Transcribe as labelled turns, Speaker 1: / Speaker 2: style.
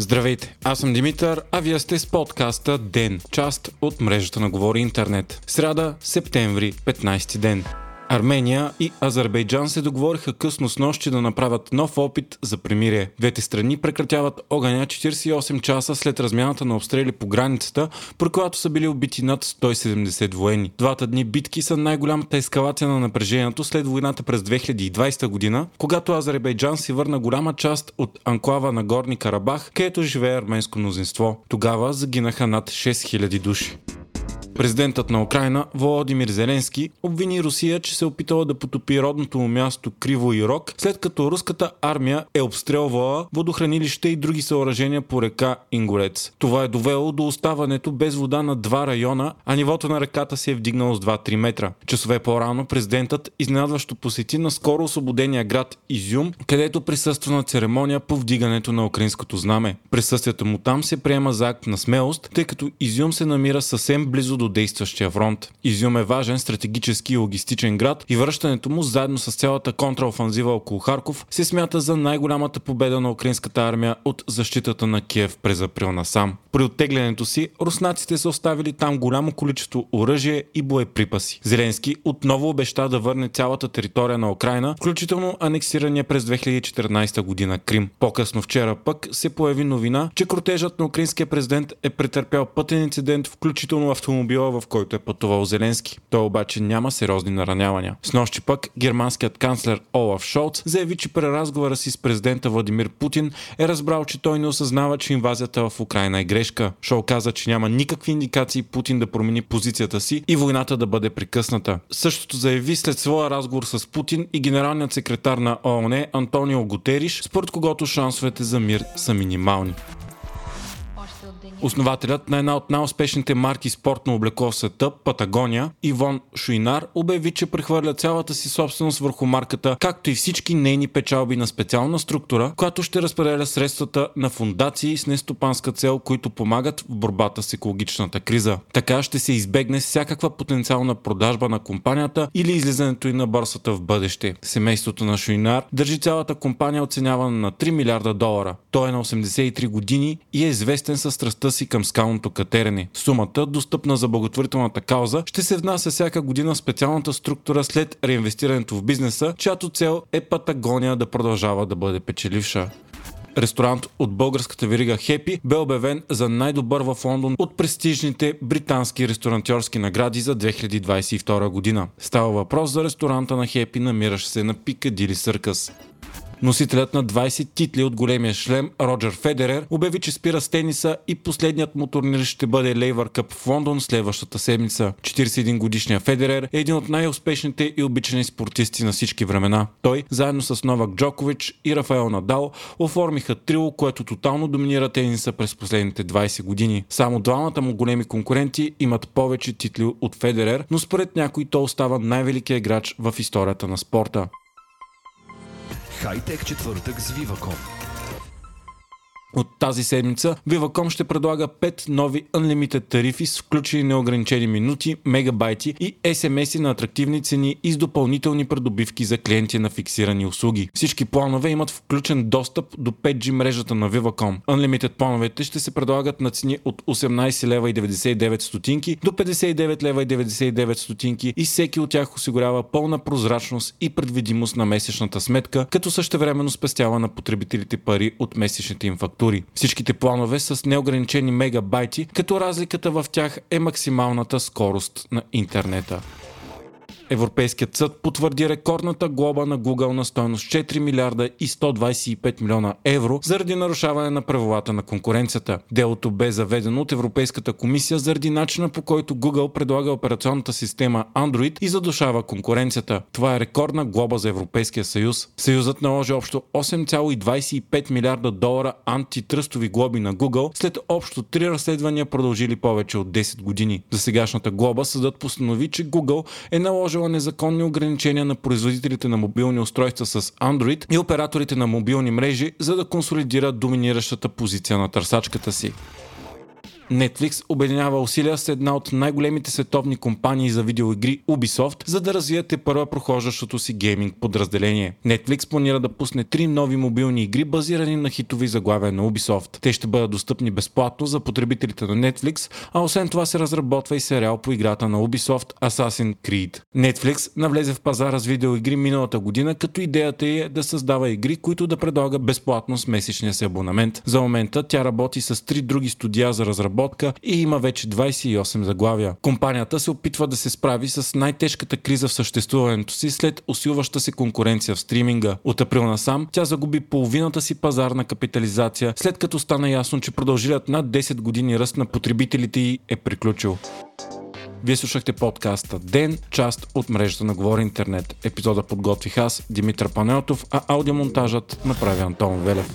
Speaker 1: Здравейте, аз съм Димитър, а вие сте с подкаста ДЕН, част от мрежата на Говори Интернет. Сряда, септември, 15 ден. Армения и Азербайджан се договориха късно с нощи да направят нов опит за примирие. Двете страни прекратяват огъня 48 часа след размяната на обстрели по границата, при която са били убити над 170 военни. Двата дни битки са най-голямата ескалация на напрежението след войната през 2020 година, когато Азербайджан си върна голяма част от анклава на Горни Карабах, където живее арменско мнозинство. Тогава загинаха над 6000 души. Президентът на Украина Володимир Зеленски обвини Русия, че се е опитала да потопи родното му място Криво и Рок, след като руската армия е обстрелвала водохранилище и други съоръжения по река Ингорец. Това е довело до оставането без вода на два района, а нивото на реката се е вдигнало с 2-3 метра. Часове по-рано президентът изненадващо посети на скоро освободения град Изюм, където присъства на церемония по вдигането на украинското знаме. Присъствието му там се приема за акт на смелост, тъй като Изюм се намира съвсем близо до действащия фронт. Изюм е важен стратегически и логистичен град и връщането му заедно с цялата контраофанзива около Харков се смята за най-голямата победа на украинската армия от защитата на Киев през април насам. При оттеглянето си, руснаците са оставили там голямо количество оръжие и боеприпаси. Зеленски отново обеща да върне цялата територия на Украина, включително анексирания през 2014 година Крим. По-късно вчера пък се появи новина, че кротежът на украинския президент е претърпял пътен инцидент, включително автомобил автомобила, в който е пътувал Зеленски. Той обаче няма сериозни наранявания. С нощи пък германският канцлер Олаф Шолц заяви, че при разговора си с президента Владимир Путин е разбрал, че той не осъзнава, че инвазията в Украина е грешка. Шол каза, че няма никакви индикации Путин да промени позицията си и войната да бъде прекъсната. Същото заяви след своя разговор с Путин и генералният секретар на ООН Антонио Гутериш, според когото шансовете за мир са минимални. Основателят на една от най-успешните марки спортно облекло в света, Патагония, Ивон Шуинар, обяви, че прехвърля цялата си собственост върху марката, както и всички нейни печалби на специална структура, която ще разпределя средствата на фундации с нестопанска цел, които помагат в борбата с екологичната криза. Така ще се избегне всякаква потенциална продажба на компанията или излизането и на борсата в бъдеще. Семейството на Шуинар държи цялата компания оценявана на 3 милиарда долара. Той е на 83 години и е известен със страстта си към скалното катерене. Сумата, достъпна за благотворителната кауза, ще се внася всяка година в специалната структура след реинвестирането в бизнеса, чиято цел е Патагония да продължава да бъде печеливша ресторант от българската верига Хепи бе обявен за най-добър в Лондон от престижните британски ресторантьорски награди за 2022 година. Става въпрос за ресторанта на Хепи, намиращ се на Пикадили Съркъс. Носителят на 20 титли от големия шлем Роджер Федерер обяви, че спира с тениса и последният му турнир ще бъде Лейвър Къп в Лондон следващата седмица. 41 годишният Федерер е един от най-успешните и обичани спортисти на всички времена. Той, заедно с Новак Джокович и Рафаел Надал, оформиха трио, което тотално доминира тениса през последните 20 години. Само двамата му големи конкуренти имат повече титли от Федерер, но според някой то остава най-великият играч в историята на спорта. Хайтек четвъртък с Viva.com от тази седмица Viva.com ще предлага 5 нови Unlimited тарифи с включени неограничени минути, мегабайти и SMS на атрактивни цени и с допълнителни придобивки за клиенти на фиксирани услуги. Всички планове имат включен достъп до 5G мрежата на Viva.com. Unlimited плановете ще се предлагат на цени от 18 лева и 99 стотинки до 59 лева и 99 стотинки и всеки от тях осигурява пълна прозрачност и предвидимост на месечната сметка, като същевременно спестява на потребителите пари от месечните им фактури структури. Всичките планове с неограничени мегабайти, като разликата в тях е максималната скорост на интернета. Европейският съд потвърди рекордната глоба на Google на стойност 4 милиарда и 125 милиона евро заради нарушаване на правилата на конкуренцията. Делото бе заведено от Европейската комисия заради начина по който Google предлага операционната система Android и задушава конкуренцията. Това е рекордна глоба за Европейския съюз. Съюзът наложи общо 8,25 милиарда долара антитръстови глоби на Google след общо три разследвания продължили повече от 10 години. За сегашната глоба съдът постанови, че Google е наложил наложила незаконни ограничения на производителите на мобилни устройства с Android и операторите на мобилни мрежи, за да консолидира доминиращата позиция на търсачката си. Netflix обединява усилия с една от най-големите световни компании за видеоигри Ubisoft, за да развиете първа прохождащото си гейминг подразделение. Netflix планира да пусне три нови мобилни игри, базирани на хитови заглавия на Ubisoft. Те ще бъдат достъпни безплатно за потребителите на Netflix, а освен това се разработва и сериал по играта на Ubisoft Assassin's Creed. Netflix навлезе в пазара с видеоигри миналата година, като идеята е да създава игри, които да предлага безплатно с месечния си абонамент. За момента тя работи с три други студия за разработка и има вече 28 заглавия. Компанията се опитва да се справи с най-тежката криза в съществуването си след усилваща се конкуренция в стриминга. От април насам тя загуби половината си пазарна капитализация, след като стана ясно, че продължилият над 10 години ръст на потребителите й е приключил. Вие слушахте подкаста Ден, част от мрежата на Говори Интернет. Епизода подготвих аз, Димитър Панелтов, а аудиомонтажът направи Антон Велев.